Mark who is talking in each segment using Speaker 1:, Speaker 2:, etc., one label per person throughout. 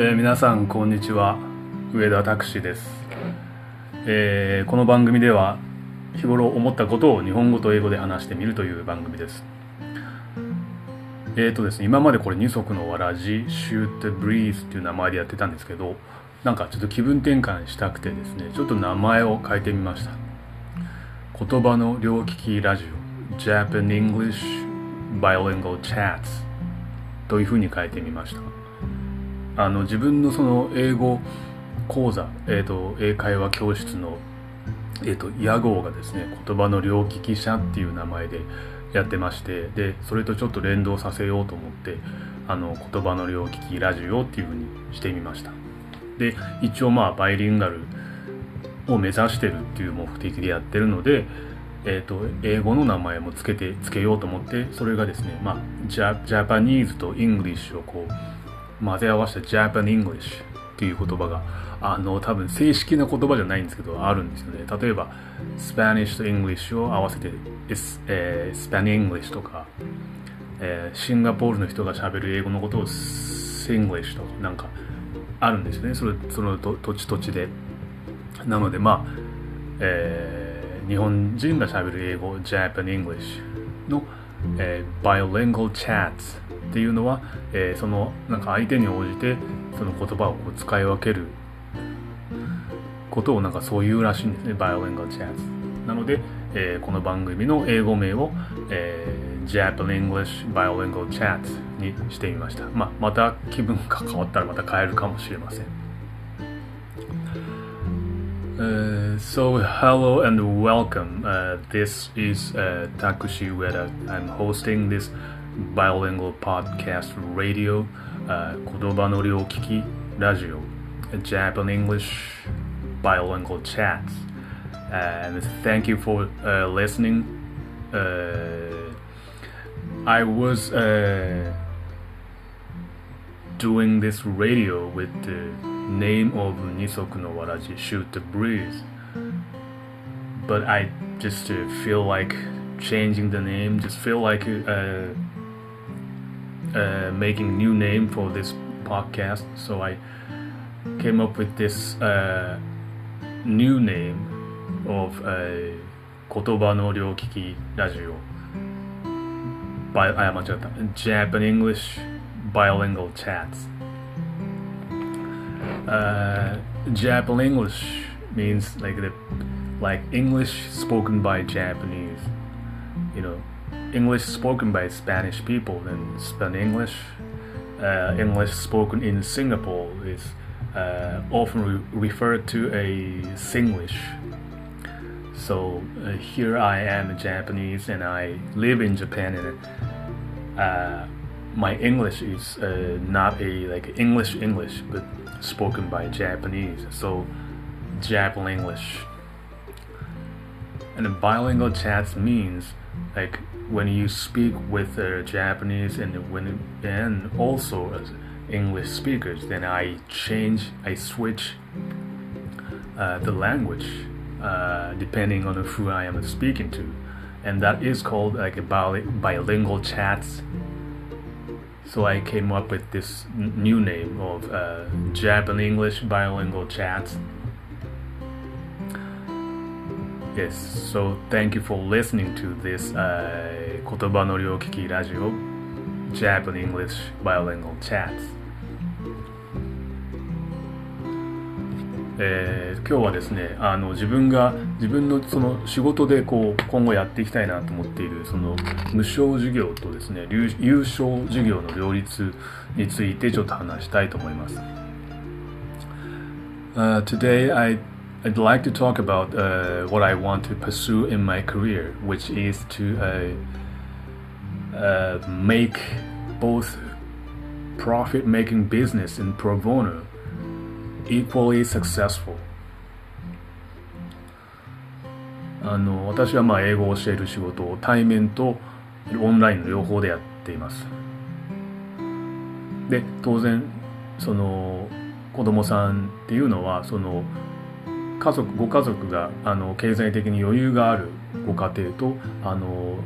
Speaker 1: えー、皆さんこんにちは。上田拓司です、えー、この番組では日頃思ったことを日本語と英語で話してみるという番組です。えっ、ー、とですね今までこれ二足のわらじ Shoot Breeze っていう名前でやってたんですけどなんかちょっと気分転換したくてですねちょっと名前を変えてみました。言葉の両利きラジオ Japan English Bilingual Chats というふうに変えてみました。あの自分のその英語講座、えーと、英会話教室の、えーと、屋号がですね言葉の両利き者っていう名前でやってましてでそれとちょっと連動させようと思ってあの言葉の両利きラジオっていうふうにしてみました。で一応まあバイリンガルを目指してるっていう目的でやってるのでえーと、英語の名前もつけてつけようと思ってそれがですね、まあ、ジャジャパニーズとイングリッシュをこう混ぜ合わせた Japan English っていう言葉があの多分正式な言葉じゃないんですけどあるんですよね。例えば Spanish と English を合わせて、えー、Span English とか、えー、シンガポールの人がしゃべる英語のことを Singlish とかなんかあるんですよね。それその土地土地で。なのでまあ、えー、日本人がしゃべる英語 Japan English の、えー、Bilingual Chats っていうのは、えー、そのなんか相手に応じてその言葉をこう使い分けることをなんかそういうらしいんですね Bilingual Chats なので、えー、この番組の英語名を、えー、Japan English Bilingual chat にしてみました、まあ、また気分が変わったらまた変えるかもしれません Uh, so hello and welcome. Uh, this is uh, Takushi Ueda. I'm hosting this bilingual podcast radio, uh, Kotoba no Ryokiki Radio, Japan English bilingual chat. Uh, and thank you for uh, listening. Uh, I was uh, doing this radio with the name of Nisoku no Waraji, Shoot the Breeze. But I just uh, feel like changing the name, just feel like. Uh, uh, uh, making new name for this podcast. So I came up with this uh, new name of uh, 言葉の両利きラジオ。あ、間違った。Japan English Bilingual Chats. Uh, Japan English means like the like English spoken by Japanese. English spoken by Spanish people and Spanish English. Uh, English spoken in Singapore is uh, often re referred to as Singlish. So uh, here I am Japanese and I live in Japan and uh, my English is uh, not a like English English but spoken by Japanese. So Japan English. And bilingual chats means like when you speak with uh, Japanese and when and also as English speakers, then I change, I switch uh, the language uh, depending on who I am speaking to, and that is called like a bilingual chats. So I came up with this new name of uh, Japan English bilingual chats. Yes, so thank you for listening to this、uh, 言葉の両利きラジオ Japan English Bilingual Chats、えー、今日はですねあの自分が自分のその仕事でこう今後やっていきたいなと思っているその無償授業とですね有償授業の両立についてちょっと話したいと思います。Uh, today I I'd like to talk about uh, what I want to pursue in my career, which is to uh, uh, make both profit making business and pro bono equally successful. あの私はまあ英語を教える仕事を対面とオンラインの両方でやっています。で当然その子供さんっていうのはその 家族ご家族があの経済的に余裕があるご家庭とあの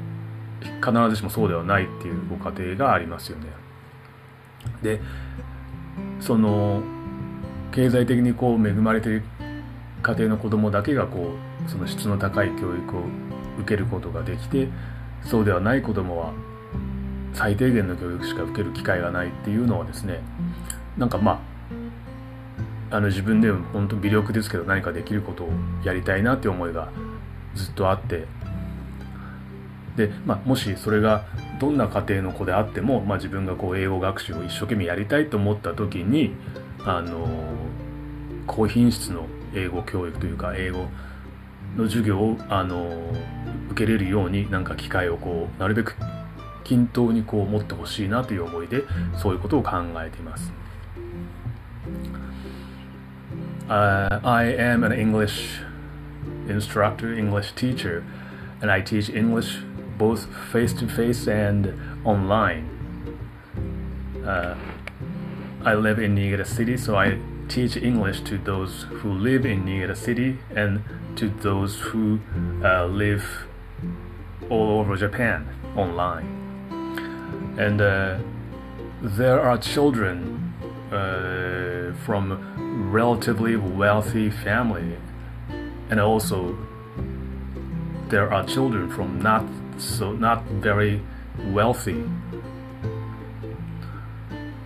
Speaker 1: 必ずしもそうではないっていうご家庭がありますよね。でその経済的にこう恵まれている家庭の子供だけがこうその質の高い教育を受けることができてそうではない子供は最低限の教育しか受ける機会がないっていうのはですねなんかまああの自分でも本当微力ですけど何かできることをやりたいなって思いがずっとあってで、まあ、もしそれがどんな家庭の子であっても、まあ、自分がこう英語学習を一生懸命やりたいと思った時にあの高品質の英語教育というか英語の授業をあの受けれるようになんか機会をこうなるべく均等にこう持ってほしいなという思いでそういうことを考えています。Uh, I am an English instructor, English teacher, and I teach English both face to face and online. Uh, I live in Niigata City, so I teach English to those who live in Niigata City and to those who uh, live all over Japan online. And uh, there are children uh, from relatively wealthy family, and also there are children from not so not very wealthy.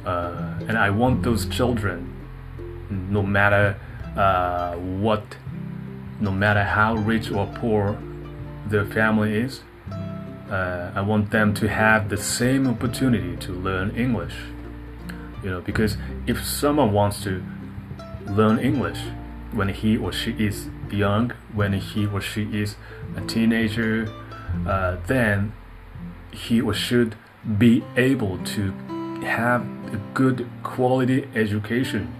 Speaker 1: Uh, and I want those children, no matter uh, what, no matter how rich or poor their family is, uh, I want them to have the same opportunity to learn English. You know, because if someone wants to learn English when he or she is young, when he or she is a teenager, uh, then he or should be able to have a good quality education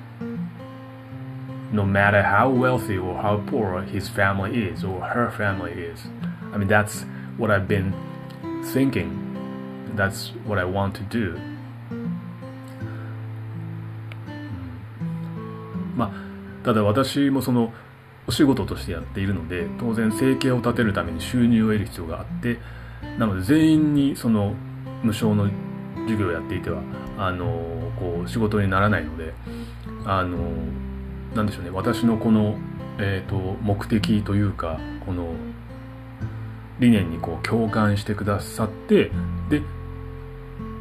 Speaker 1: no matter how wealthy or how poor his family is or her family is. I mean, that's what I've been thinking. That's what I want to do. まあ、ただ私もそのお仕事としてやっているので当然生計を立てるために収入を得る必要があってなので全員にその無償の授業をやっていてはあのこう仕事にならないのであのなんでしょうね私のこの、えーと、目的というかこの理念にこう共感してくださってで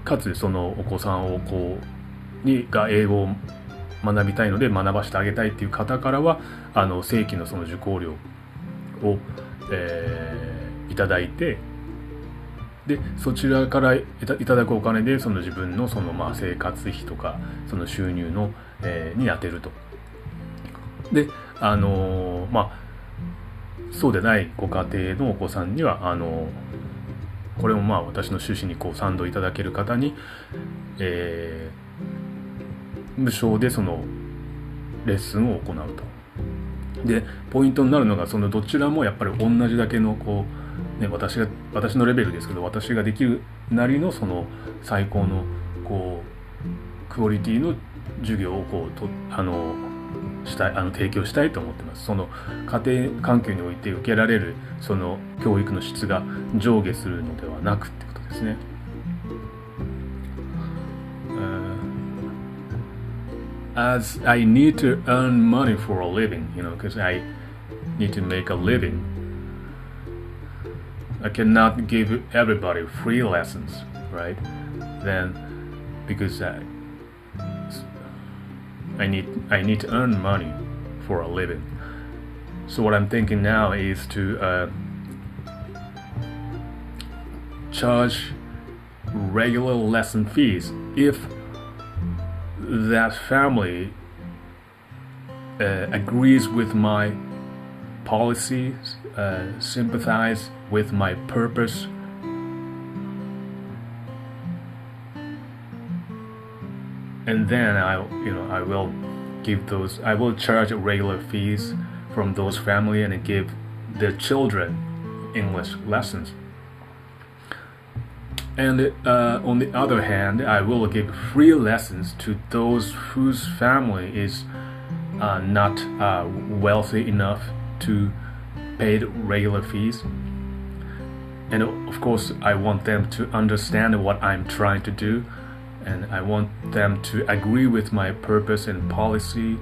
Speaker 1: かつそのお子さんをこうにが英語を学びたいので学ばせてあげたいっていう方からはあの正規のその受講料を、えー、いただいてでそちらからいただくお金でその自分のそのまあ生活費とかその収入の、えー、に充てると。であのー、まあそうでないご家庭のお子さんにはあのー、これもまあ私の趣旨にこう賛同いただける方に、えー、無償でそのレッスンを行うと。でポイントになるのがそのどちらもやっぱり同じだけのこう、ね、私が私のレベルですけど私ができるなりのその最高のこうクオリティの授業をこうとあのしたいあの提供したいと思ってますその家庭環境において受けられるその教育の質が上下するのではなくってことですね。As I need to earn money for a living, you know, because I need to make a living. I cannot give everybody free lessons, right? Then, because I, I need I need to earn money for a living. So what I'm thinking now is to uh, charge regular lesson fees if that family uh, agrees with my policies, uh, sympathize with my purpose. And then I, you know, I will give those. I will charge regular fees from those family and give their children English lessons. And uh, on the other hand, I will give free lessons to those whose family is uh, not uh, wealthy enough to pay the regular fees. And of course, I want them to understand what I'm trying to do and I want them to agree with my purpose and policy,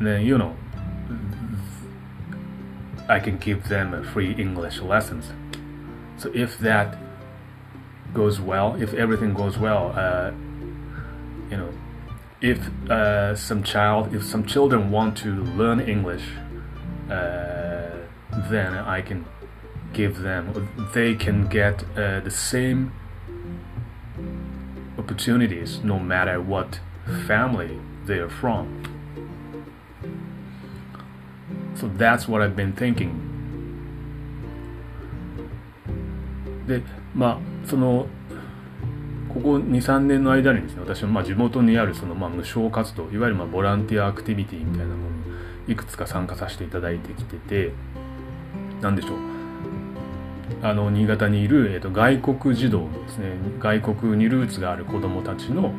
Speaker 1: then you know I can give them free English lessons. So if that goes well, if everything goes well, uh, you know, if uh, some child, if some children want to learn English, uh, then I can give them, they can get uh, the same opportunities no matter what family they're from. So that's what I've been thinking. で、まあ、その、ここ2、3年の間にですね、私はまあ地元にあるそのまあ無償活動、いわゆるまあボランティアアクティビティみたいなものいくつか参加させていただいてきてて、なんでしょう。あの、新潟にいる、えー、と外国児童ですね、外国にルーツがある子供たちの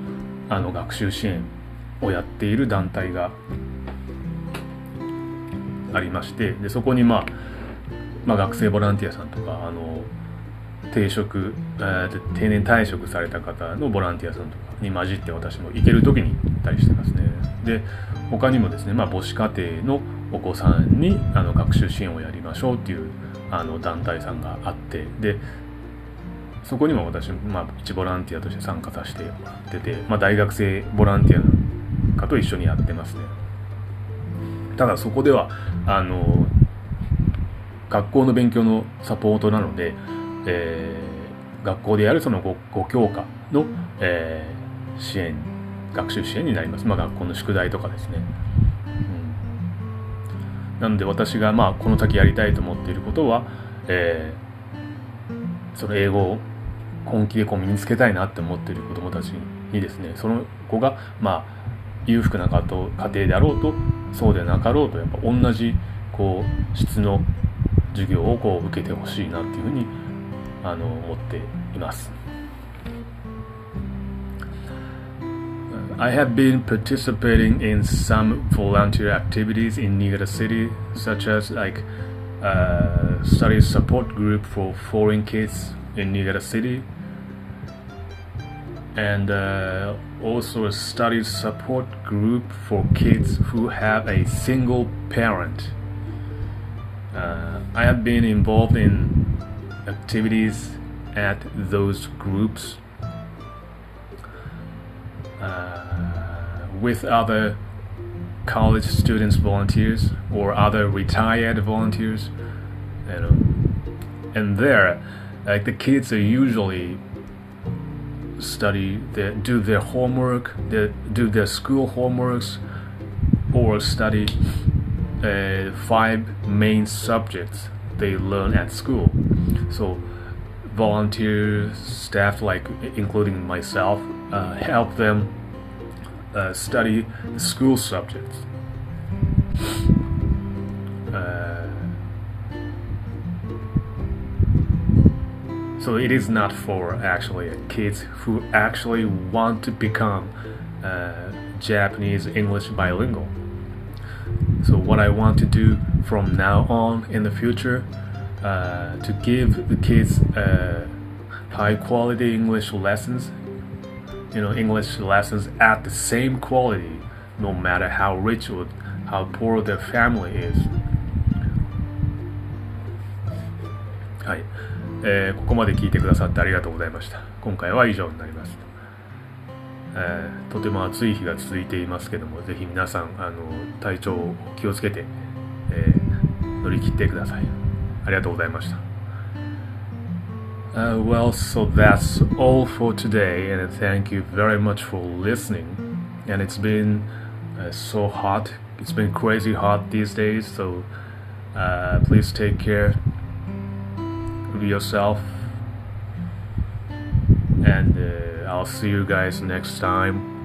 Speaker 1: あの学習支援をやっている団体がありましてでそこに、まあ、まあ学生ボランティアさんとかあの定職、えー、定年退職された方のボランティアさんとかに混じって私も行ける時に行ったりしてますね。で他にもですね、まあ、母子家庭のお子さんにあの学習支援をやりましょうっていうあの団体さんがあってでそこにも私、まあ、一ボランティアとして参加させてもらってて、まあ、大学生ボランティアなんかと一緒にやってますね。ただそこではあの学校の勉強のサポートなので、えー、学校でやるその 5, 教科の、えー、支援学習支援になります、まあ、学校の宿題とかですね、うん、なので私がまあこの先やりたいと思っていることは、えー、その英語を本気でこう身につけたいなって思っている子どもたちにですね。その子がまあ裕福な家庭であろうとそうでなかろうとやっぱ同じこう質の授業をこう受けてほしいなっていうふうに あの思っています。I have been participating in some volunteer activities in Niigata City, such as like a study support group for foreign kids in Niigata City, and uh, also a study support group for kids who have a single parent. Uh, I have been involved in activities at those groups uh, with other college students volunteers or other retired volunteers you know and there like the kids are usually study, their, do their homework, their, do their school homeworks, or study uh, five main subjects they learn at school. So, volunteer staff, like including myself, uh, help them uh, study the school subjects. So it is not for actually kids who actually want to become uh, Japanese English bilingual. So what I want to do from now on in the future uh, to give the kids uh, high quality English lessons, you know, English lessons at the same quality, no matter how rich or how poor their family is. はい。えー、ここまで聞いてくださってありがとうございました。今回は以上になります。えー、とても暑い日が続いていますけども、ぜひ皆さん、あの体調を気をつけて、えー、乗り切ってください。ありがとうございました。Uh, well, so that's all for today, and thank you very much for listening. And it's been uh, so hot, it's been crazy hot these days, so uh, please take care. yourself. And uh, I'll see you guys next time.